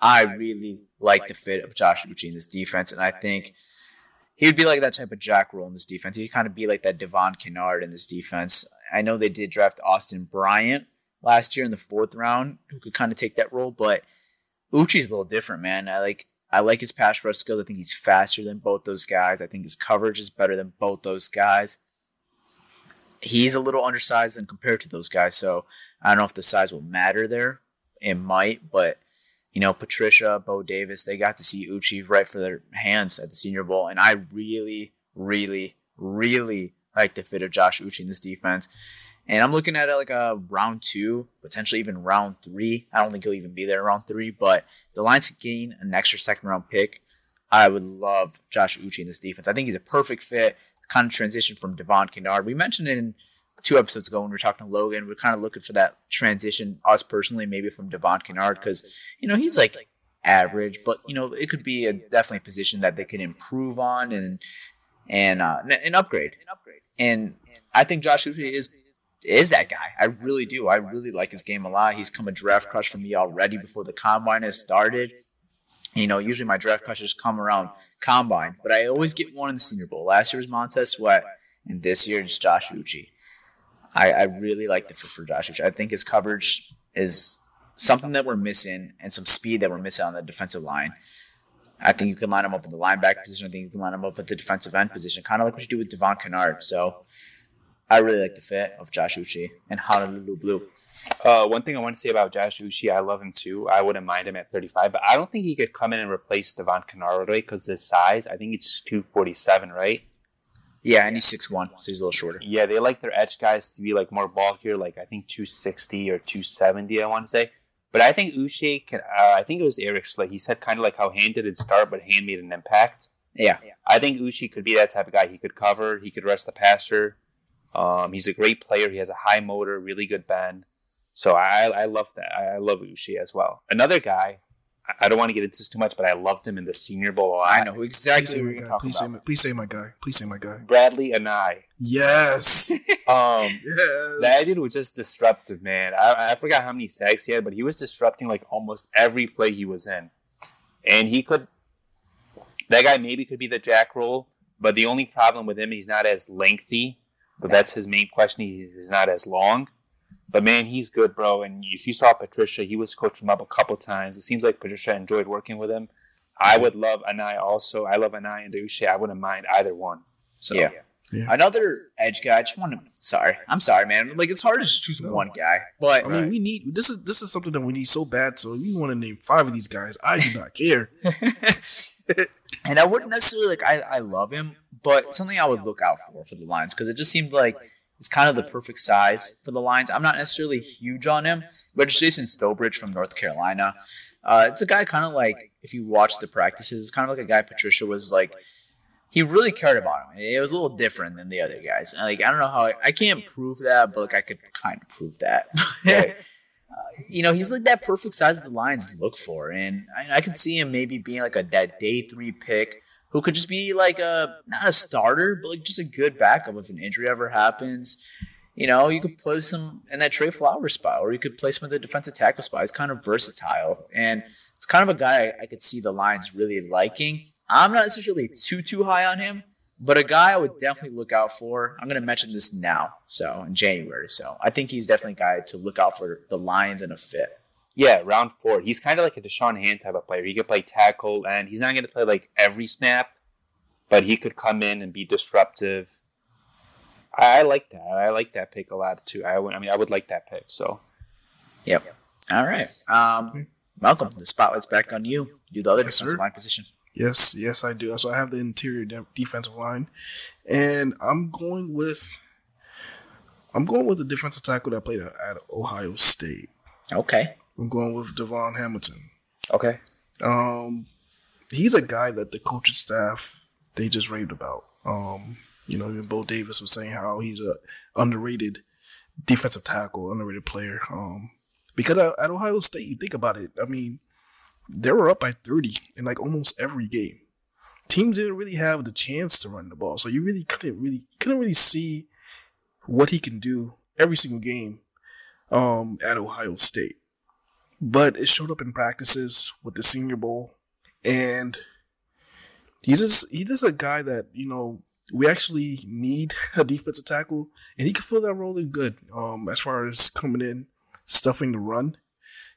I really like the fit of Josh Uche in this defense, and I think he would be like that type of jack role in this defense. He'd kind of be like that Devon Kennard in this defense. I know they did draft Austin Bryant last year in the fourth round, who could kind of take that role, but Uche's a little different, man. I like I like his pass rush skills. I think he's faster than both those guys. I think his coverage is better than both those guys. He's a little undersized and compared to those guys, so I don't know if the size will matter there. It might, but you know, Patricia, Bo Davis, they got to see Uchi right for their hands at the Senior Bowl, and I really, really, really like the fit of Josh Uche in this defense. And I'm looking at it like a round two, potentially even round three. I don't think he'll even be there round three, but if the Lions gain an extra second round pick, I would love Josh Uche in this defense. I think he's a perfect fit, kind of transition from Devon Kennard. We mentioned it in two episodes ago when we were talking to Logan. We are kind of looking for that transition, us personally, maybe from Devon Kennard, because, you know, he's like average, but, you know, it could be a definitely a position that they can improve on and, and, uh, an upgrade. And I think Josh Uche is is that guy. I really do. I really like his game a lot. He's come a draft crush for me already before the combine has started. You know, usually my draft crushes come around combine, but I always get one in the Senior Bowl. Last year was Montez Sweat, and this year it's Josh Uche. I, I really like the for Josh Uche. I think his coverage is something that we're missing and some speed that we're missing on the defensive line. I think you can line him up in the linebacker position. I think you can line him up at the defensive end position, kind of like what you do with Devon Kennard. So I really like the fit of Josh Uche and Honolulu Blue. Uh, one thing I want to say about Josh Uche, I love him too. I wouldn't mind him at 35, but I don't think he could come in and replace Devon Kennard right because his size. I think it's 247, right? Yeah, and he's 6'1", so he's a little shorter. Yeah, they like their edge guys to be like more bulkier, like I think 260 or 270, I want to say. But I think Uche can, uh, I think it was Eric he said kind of like how Hand didn't start, but Hand made an impact. Yeah. I think Uche could be that type of guy. He could cover, he could rest the passer. Um, he's a great player. He has a high motor, really good bend. So I, I love that. I love Uche as well. Another guy, I don't want to get into this too much, but I loved him in the Senior Bowl. I know exactly please say, please, say my, please say my guy. Please say my guy. Bradlee Anae. Yes. um, yes. That dude was just disruptive, man. I, I forgot how many sacks he had, but he was disrupting like almost every play he was in. And he could, that guy maybe could be the jack roll, but the only problem with him, he's not as lengthy but that's his main question. He's not as long. But man, he's good, bro. And if you saw Patricia, he was coaching him up a couple times. It seems like Patricia enjoyed working with him. I would love Anae also. I love Anae and Uche. I wouldn't mind either one. So yeah. yeah. Another edge guy. I just want to. Sorry, I'm sorry, man. Like it's hard to just choose one guy, but I mean, we need this is this is something that we need so bad. So you want to name five of these guys? I do not care. and I wouldn't necessarily like. I I love him, but something I would look out for for the Lions because it just seemed like it's kind of the perfect size for the Lions. I'm not necessarily huge on him, but it's Jason Strowbridge from North Carolina. Uh, it's a guy kind of like if you watch the practices, it's kind of like a guy Patricia was like. He really cared about him. It was a little different than the other guys. Like I don't know how I, I can't prove that, but like I could kind of prove that. uh, you know, he's like that perfect size that the Lions look for, and I, I could see him maybe being like a that day three pick who could just be like a not a starter, but like just a good backup if an injury ever happens. You know, you could place him in that Trey Flowers spot, or you could place him in the defensive tackle spot. He's kind of versatile, and it's kind of a guy I could see the Lions really liking. I'm not necessarily too too high on him, but a guy I would definitely look out for. I'm going to mention this now, so in January. So I think he's definitely a guy to look out for the Lions in a fit. Yeah, round four. He's kind of like a Da'Shawn Hand type of player. He could play tackle, and he's not going to play like every snap, but he could come in and be disruptive. I, I like that. I like that pick a lot too. I, I mean, I would like that pick. So, yep. All right, um, Malcolm. The spotlight's back on you. Do the other yes, defensive sir. line position. Yes, yes, I do. So I have the interior de- defensive line, and I'm going with I'm going with the defensive tackle that played at, at Ohio State. Okay. I'm going with DaVon Hamilton. Okay. Um, he's a guy that the coaching staff they just raved about. Um, you know, even Bo Davis was saying how he's a underrated defensive tackle, underrated player. Um, because at, at Ohio State, you think about it. I mean, they were up by 30 in like almost every game. Teams didn't really have the chance to run the ball, so you really couldn't really couldn't really see what he can do every single game um, at Ohio State. But it showed up in practices with the Senior Bowl, and he's just he's just a guy that you know we actually need a defensive tackle, and he can fill that role in good. Um, as far as coming in, stuffing the run,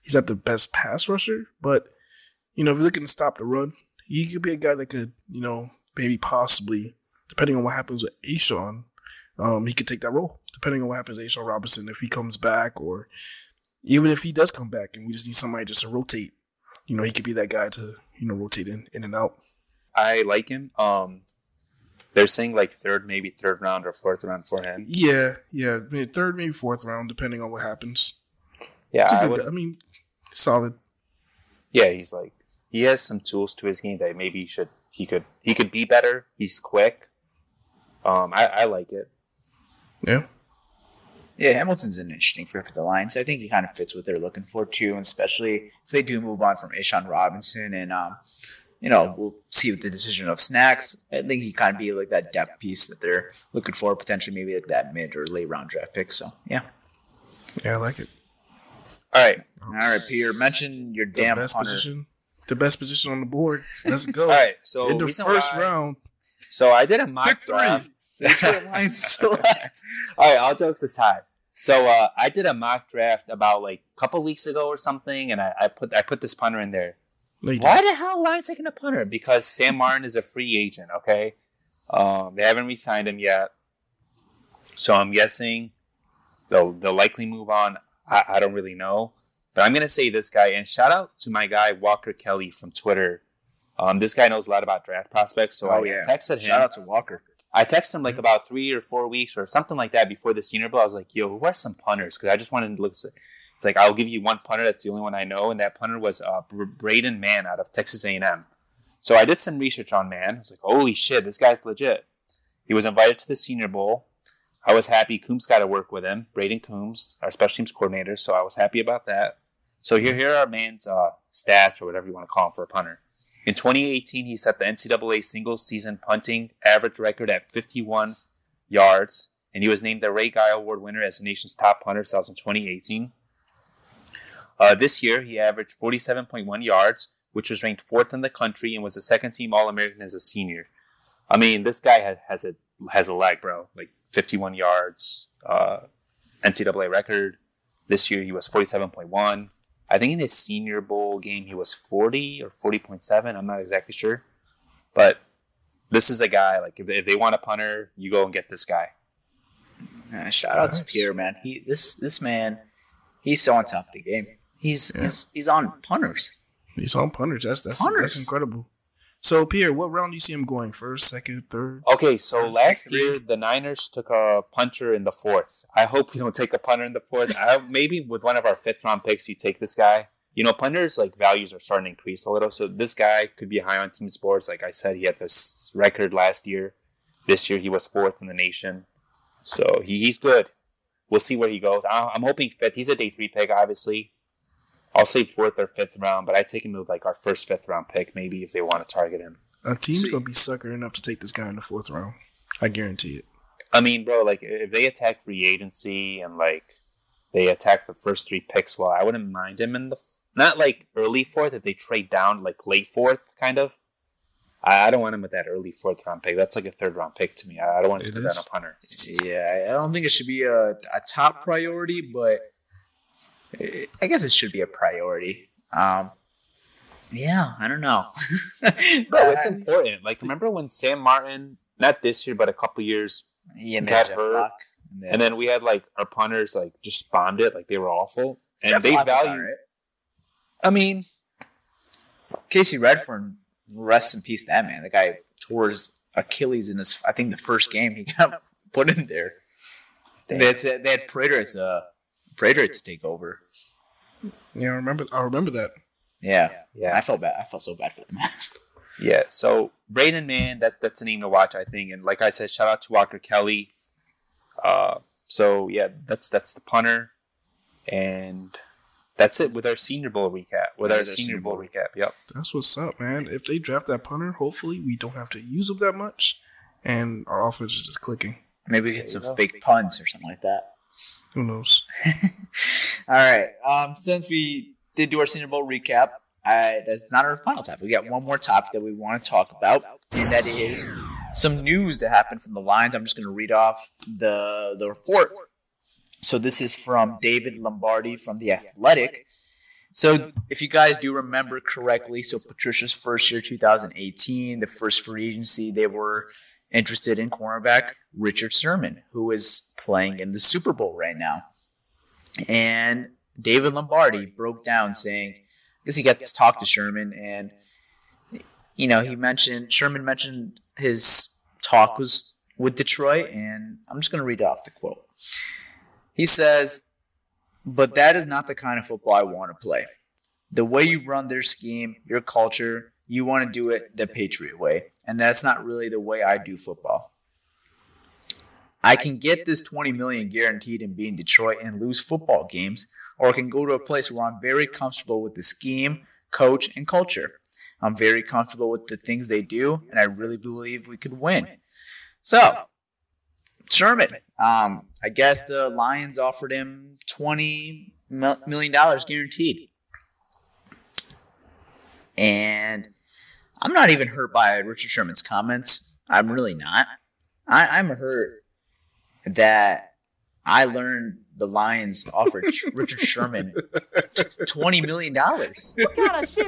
he's not the best pass rusher, but you know if you're looking to stop the run, he could be a guy that could you know maybe possibly, depending on what happens with A'Shawn, um, he could take that role. Depending on what happens with A'Shawn Robinson, if he comes back, or even if he does come back, and we just need somebody just to rotate, you know, he could be that guy to you know rotate in in and out. I like him. Um, they're saying like third, maybe third round or fourth round for him. Yeah, yeah, maybe third, maybe fourth round, depending on what happens. Yeah, I would. I mean, solid. Yeah, he's like he has some tools to his game that maybe he should he could he could be better. He's quick. Um, I, I like it. Yeah, Yeah, Hamilton's an interesting fit for the Lions. I think he kind of fits what they're looking for too, and especially if they do move on from A'Shawn Robinson, and um, you know, we'll see with the decision of Snacks. I think he kind of be like that depth piece that they're looking for, potentially maybe like that mid or late round draft pick. So yeah. yeah, I like it. All right, All right, Peter, mention your The damn best punter. position, the best position on the board. Let's go. all right. So In the first why- round, So I did a mock draft. Detroit Lions select. All right, all jokes aside. So uh, I did a mock draft about like a couple weeks ago or something, and I, I put I put this punter in there. no, Why the hell Lions taking a punter? Because Sam Martin is a free agent. Okay, um, they haven't re-signed him yet, so I'm guessing they'll they'll likely move on. I, I don't really know, but I'm gonna say this guy. And shout out to my guy Walker Kelly from Twitter. Um, this guy knows a lot about draft prospects, so Oh I yeah. texted him. Shout out to Walker. I texted him like about three or four weeks or something like that before the Senior Bowl. I was like, "Yo, who are some punters?" Because I just wanted to look. It's like I'll give you one punter. That's the only one I know, and that punter was uh, Braden Mann out of Texas A&M. So I did some research on Mann. I was like, "Holy shit, this guy's legit." He was invited to the Senior Bowl. I was happy. Coombs got to work with him. Brayden Coombs, our special teams coordinator. So I was happy about that. So here, here are Mann's uh, stats or whatever you want to call him for a punter. In 2018, he set the NCAA single season punting average record at 51 yards, and he was named the Ray Guy Award winner as the nation's top punter. So in 2018. Uh, this year, he averaged 47.1 yards, which was ranked fourth in the country and was a second team All American as a senior. I mean, this guy has, has a has a leg, bro. Like 51 yards, uh, NCAA record. This year, he was 47.1. I think in his senior bowl game he was 40 or 40.7. I'm not exactly sure. But this is a guy, like, if they, if they want a punter, you go and get this guy. Uh, shout out to Nice. Pierre, man. He this this man, he's so on top of the game. He's Yeah. he's, he's on punters. He's on punters. That's that's Punters. that's incredible. So Pierre, what round do you see him going? First, second, third? Okay, so last three. year the Niners took a punter in the fourth. I hope we don't take a punter in the fourth. I, maybe with one of our fifth round picks, you take this guy. You know, punters like values are starting to increase a little, so this guy could be high on teams boards. Like I said, he had this record last year. This year he was fourth in the nation, so he, he's good. We'll see where he goes. I, I'm hoping fifth. He's a day three pick, obviously. I'll say fourth or fifth round, but I take him with like our first fifth round pick, maybe if they want to target him. A team's See- gonna be sucker enough to take this guy in the fourth round. I guarantee it. I mean, bro, like if they attack free agency and like they attack the first three picks, well, I wouldn't mind him in the not like early fourth if they trade down like late fourth, kind of. I, I don't want him with that early fourth round pick. That's like a third round pick to me. I, I don't want to It spend that is. on a punter. Yeah, I don't think it should be a, a top priority, but I guess it should be a priority. Um, yeah, I don't know. Bro, it's important. Like remember when Sam Martin, not this year, but a couple years, yeah, and Got then hurt. And then, and then we had like our punters like just bombed it, like they were awful, and Jeff they Locke value. alright. I mean, Kasey Redfern, rest in peace, that man. The guy tore his Achilles in his, I think, the first game he got put in there. They had, to, they had Prater uh, Prater to take over. Yeah, I remember. I remember that. Yeah, yeah, I felt bad. I felt so bad for them. Yeah, so Braden Mann, that that's a name to watch, I think. And like I said, shout out to Walker Kelly. Uh, so yeah, that's that's the punter, and that's it with our Senior Bowl recap. With our Senior Senior Bowl Bowl. recap. Yep. That's what's up, man. If they draft that punter, hopefully we don't have to use him that much, and our offense is just clicking. Maybe we get some fake puns or something like that. Who knows? All right. Um, since we did do our Senior Bowl recap, I, that's not our final topic. We got one more topic that we want to talk about, and that is some news that happened from the Lions. I'm just going to read off the the report. So this is from David Lombardi from the Athletic. So if you guys do remember correctly, so Patricia's first year, 2018, the first free agency, they were interested in cornerback Richard Sherman, who is playing in the Super Bowl right now. And David Lombardi broke down saying, I guess he got to talk to Sherman, and you know he mentioned Sherman mentioned his talk was with Detroit, and I'm just going to read off the quote. He says, "But that is not the kind of football I want to play. The way you run their scheme, your culture, you want to do it the Patriot way, and that's not really the way I do football." I can get this 20 million guaranteed and be in Detroit and lose football games, or I can go to a place where I'm very comfortable with the scheme, coach, and culture. I'm very comfortable with the things they do, and I really believe we could win. So, Sherman, um, I guess the Lions offered him 20 million dollars guaranteed. And I'm not even hurt by Richard Sherman's comments. I'm really not. I, I'm hurt that I learned the Lions offered Richard Sherman twenty million dollars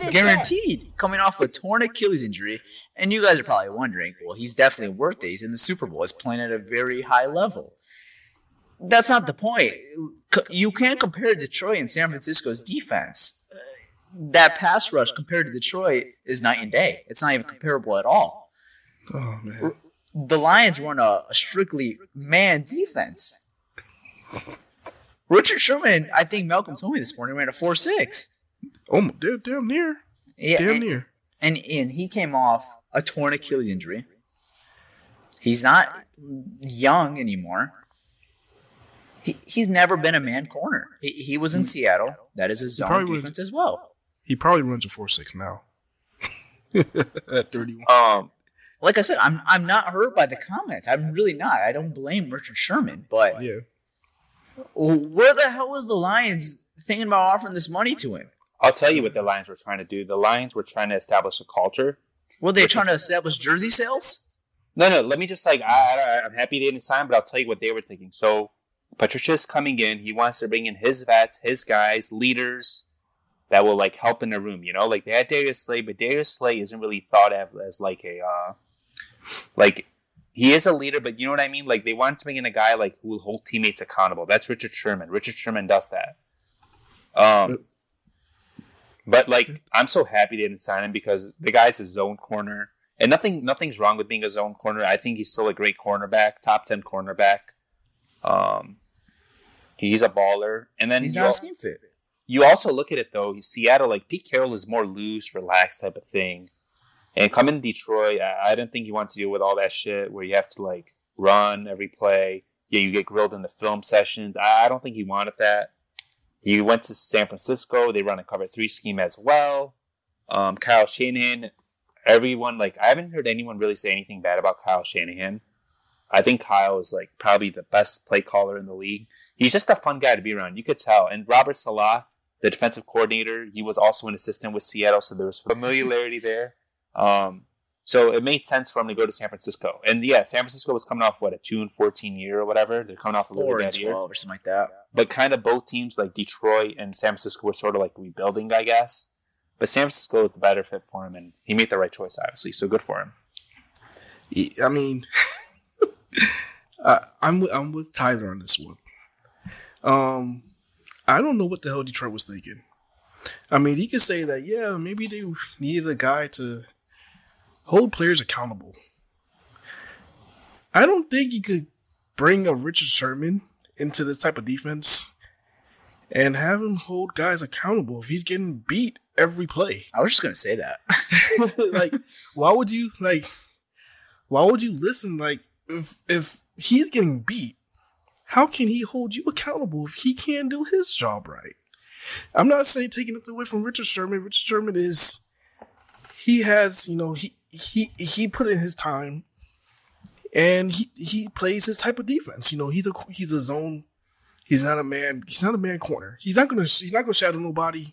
guaranteed, coming off a torn Achilles injury. And you guys are probably wondering, well, he's definitely worth it. He's in the Super Bowl. He's playing at a very high level. That's not the point. You can't compare Detroit and San Francisco's defense. That pass rush compared to Detroit is night and day. It's not even comparable at all Oh man. the Lions run a, a strictly man defense. Richard Sherman, I think Malcolm told me this morning, ran a four six. Oh, damn, damn near, Yeah, damn and, near. and and he came off a torn Achilles injury. He's not young anymore. He, he's never been a man corner. He, he was in mm. Seattle. That is a zone was- defense as well. He probably runs a four six now. At thirty one. Um, Like I said, I'm I'm not hurt by the comments. I'm really not. I don't blame Richard Sherman, but Yeah. Where the hell was the Lions thinking about offering this money to him? I'll tell you what the Lions were trying to do. The Lions were trying to establish a culture. Were they trying to establish jersey sales? No, no. Let me just like I, I, I'm happy they didn't sign, but I'll tell you what they were thinking. So Patricia's coming in. He wants to bring in his vets, his guys, leaders that will like help in the room. You know, like they had Darius Slay, but Darius Slay isn't really thought of as like a uh, like he is a leader, but you know what I mean. Like they want to bring in a guy like who will hold teammates accountable. That's Richard Sherman. Richard Sherman does that. Um, but like I'm so happy they didn't sign him because the guy's a zone corner. And nothing nothing's wrong with being a zone corner. I think he's still a great cornerback, top ten cornerback. Um he's a baller. And then He's not a scheme fit. You also look at it though, Seattle, like Pete Carroll is more loose, relaxed type of thing. And coming to Detroit, I, I didn't think you want to deal with all that shit where you have to like run every play. Yeah, you get grilled in the film sessions. I, I don't think he wanted that. He went to San Francisco. They run a cover three scheme as well. Um, Kyle Shanahan, everyone like I haven't heard anyone really say anything bad about Kyle Shanahan. I think Kyle is like probably the best play caller in the league. He's just a fun guy to be around. You could tell. And Robert Saleh, the defensive coordinator, he was also an assistant with Seattle, so there was familiarity there. Um, so it made sense for him to go to San Francisco. And yeah, San Francisco was coming off what a two and fourteen year or whatever. They're coming off a really Four and bad year twelve or something like that. but kind of both teams like Detroit and San Francisco were sort of like rebuilding, I guess. But San Francisco was the better fit for him, and he made the right choice, obviously. So good for him. I mean, I, I'm with, I'm with Tyler on this one. Um, I don't know what the hell Detroit was thinking. I mean, he could say that yeah, maybe they needed a guy to hold players accountable. I don't think you could bring a Richard Sherman into this type of defense and have him hold guys accountable if he's getting beat every play. I was just gonna say that. like, why would you like? Why would you listen? Like, if if he's getting beat, how can he hold you accountable if he can't do his job right? I'm not saying taking it away from Richard Sherman. Richard Sherman is he has you know he he he put in his time, and he he plays his type of defense. You know he's a he's a zone. He's not a man. He's not a man corner. He's not gonna he's not gonna shadow nobody.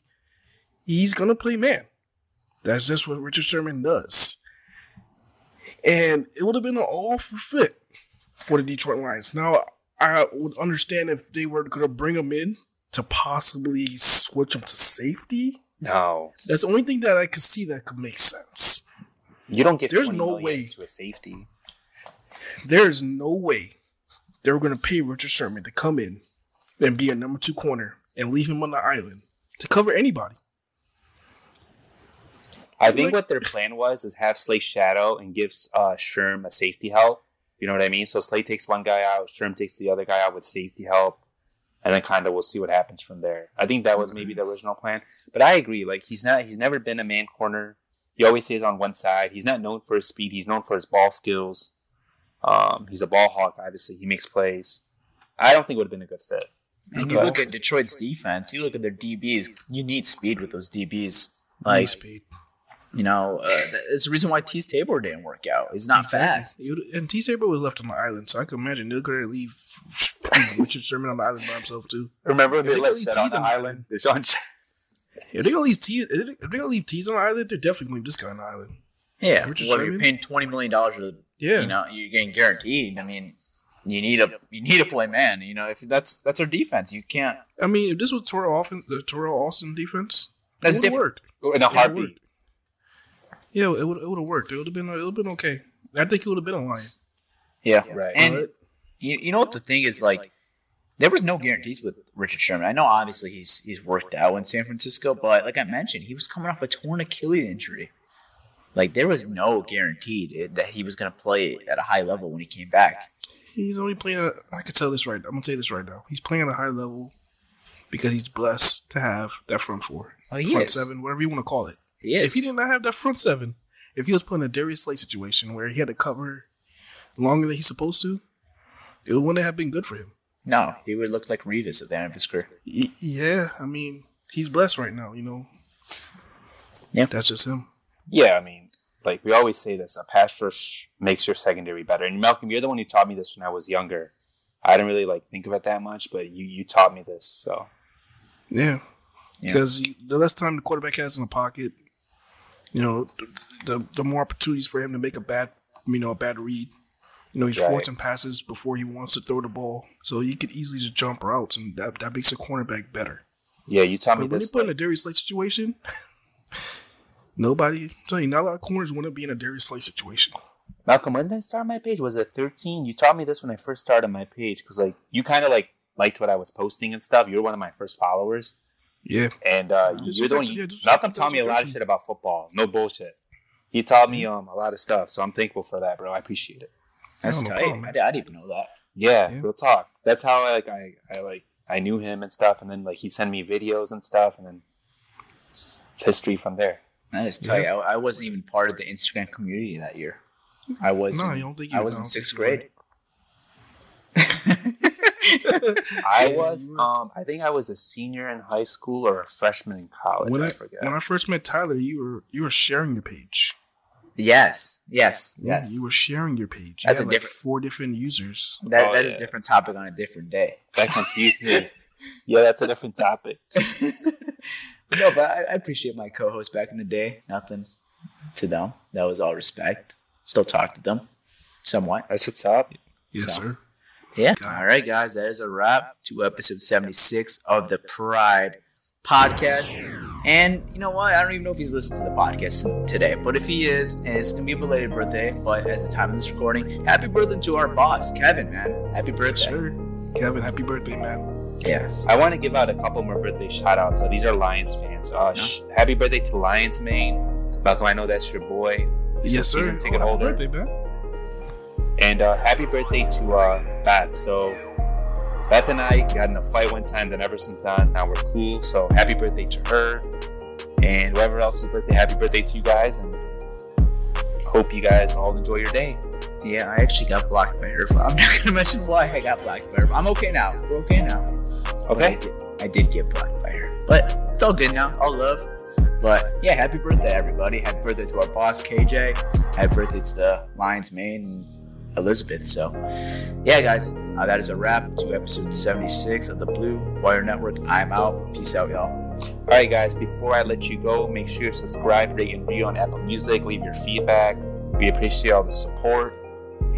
He's gonna play man. That's just what Richard Sherman does. And it would have been an awful fit for the Detroit Lions. Now I would understand if they were going to bring him in to possibly switch him to safety. No, That's the only thing that I could see that could make sense. you don't get. There's no way. to a safety. There is no way they were going to pay Richard Sherman to come in and be a number two corner and leave him on the island to cover anybody. I think Like- what their plan was is have Slay shadow and give uh, Sherm a safety help. You know what I mean? So Slay takes one guy out, Sherm takes the other guy out with safety help, and then kind of we'll see what happens from there. I think that was maybe the original plan. But I agree. Like he's not. He's never been a man corner. He always stays on one side. He's not known for his speed. He's known for his ball skills. Um, he's a ball hawk. Obviously, he makes plays. I don't think it would have been a good fit. And you Okay. look at Detroit's defense, you look at their DBs, you need speed with those DBs. High Like, speed. You know, uh, it's the reason why Teez Tabor didn't work out. He's not fast. And T. Saber was left on the island, so I can imagine they're going to leave Richard Sherman on the island by himself too. Remember when If they they left leave Shed on the on the island? Deshaun If they're gonna leave T, if they're gonna leave T's on the island, they're definitely gonna leave this guy on the island. Yeah. Richard well, if you're paying twenty million dollars, Yeah, you know, you're getting guaranteed. I mean, you need a you need to play man. You know, if that's that's our defense, you can't. I mean, if this was Teryl Austin, the Teryl Austin defense, That's it would have different. worked. in a It heartbeat. Worked. Yeah, it would it would have worked. It would have been it would have been okay. I think it would have been a lion. Yeah. Right. And But- you, you know what the thing is like there was no guarantees with Richard Sherman. I know obviously he's he's worked out in San Francisco, but like I mentioned, he was coming off a torn Achilles injury. Like there was no guaranteed that he was going to play at a high level when he came back. He's only playing. At, I can tell this right. I'm gonna say this right now. He's playing at a high level because he's blessed to have that front four, Oh, front is. seven, whatever you want to call it. He If he did not have that front seven, if he was put in a Darius Slay situation where he had to cover longer than he's supposed to, it wouldn't have been good for him. no, he would look like Revis at the end of his career. Y- yeah, I mean, he's blessed right now. You know. Yeah. that's just him. Yeah, I mean, like we always say this: a pass rush makes your secondary better. And Malcolm, you're the one who taught me this when I was younger. I didn't really like think of it that much, but you you taught me this. So Yeah, Yeah. because the less time the quarterback has in the pocket, you know, the the more opportunities for him to make a bad, you know, a bad read. You know, he's Right. forcing passes before he wants to throw the ball, so he could easily just jump routes, and that, that makes a cornerback better. yeah, you taught me But when you put in a Darius Slay situation, nobody, I'm telling you, not a lot of corners want to be in a Darius Slay situation. Malcolm, when did I start my page? Was it 13? You taught me this when I first started my page because like you kind of like liked what I was posting and stuff. You were one of my first followers, Yeah, and uh, you're the one. like- You, yeah, just Malcolm like taught me a lot of shit about football. No bullshit. He taught me um a lot of stuff, so I'm thankful for that, bro. I appreciate it. That's no tight. problem, I, I didn't even know that. Yeah, Yeah. real talk. That's how I, like I, I like I knew him and stuff, and then like he sent me videos and stuff, and then it's, it's history from there. That is tight. I, I wasn't even part of the Instagram community that year. I was. No, in- you don't think you- I was in sixth think you were. grade. I was um I think I was a senior in high school or a freshman in college. when I, I forget. when I first met Tyler, you were you were sharing your page. Yes, yes, Yeah, yes. you were sharing your page. You That's had a like different- four different users. that Oh, that is yeah. a different topic on a different day. that confused me. Yeah, that's a different topic. No, but I, I appreciate my co-host back in the day. Nothing to them. That was all respect. Still talk to them, somewhat. That's what's up. Yes, So- sir. Yeah. All right, guys. That is a wrap to episode 76 of the Pride podcast. And you know what? I don't even know if he's listened to the podcast today, but if he is, and it's going to be a belated birthday, but at the time of this recording, happy birthday to our boss, Kevin, man. Happy birthday. sir. Kevin, happy birthday, man. Yes. I want to give out a couple more birthday shout outs. So these are Lions fans. Uh, sh- happy birthday to Lions Main. Malcolm, I know that's your boy. He's yes, sir. season Oh, ticket happy holder. birthday, man. And uh, happy birthday to uh, Beth. So, Beth and I got in a fight one time, then ever since then, now we're cool. So, happy birthday to her. And whoever else's birthday, happy birthday to you guys. And hope you guys all enjoy your day. Yeah, I actually got blocked by her. I'm not to mention why I got blocked by her. I'm okay now. We're okay now. But I Okay? did, I did get blocked by her. But it's all good now. All love. But yeah, happy birthday, everybody. Happy birthday to our boss, KJ. Happy birthday to the Lions main and Elizabeth. So, yeah, guys, uh, that is a wrap to episode 76 of the Blue Wire Network. I'm out. Peace out, y'all. All right, guys, before I let you go, make sure to subscribe, rate, and review on Apple Music. Leave your feedback. We appreciate all the support.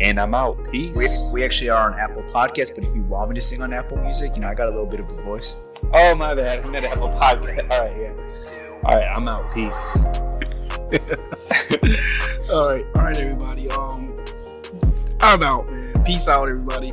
And I'm out. Peace. We, we actually are on Apple Podcasts, but if you want me to sing on Apple Music, you know, I got a little bit of a voice. Oh, my bad. I'm at Apple Podcast. All right, yeah. All right, I'm out. Peace. All right, all right, everybody. Um, I'm out, man. Peace out, everybody.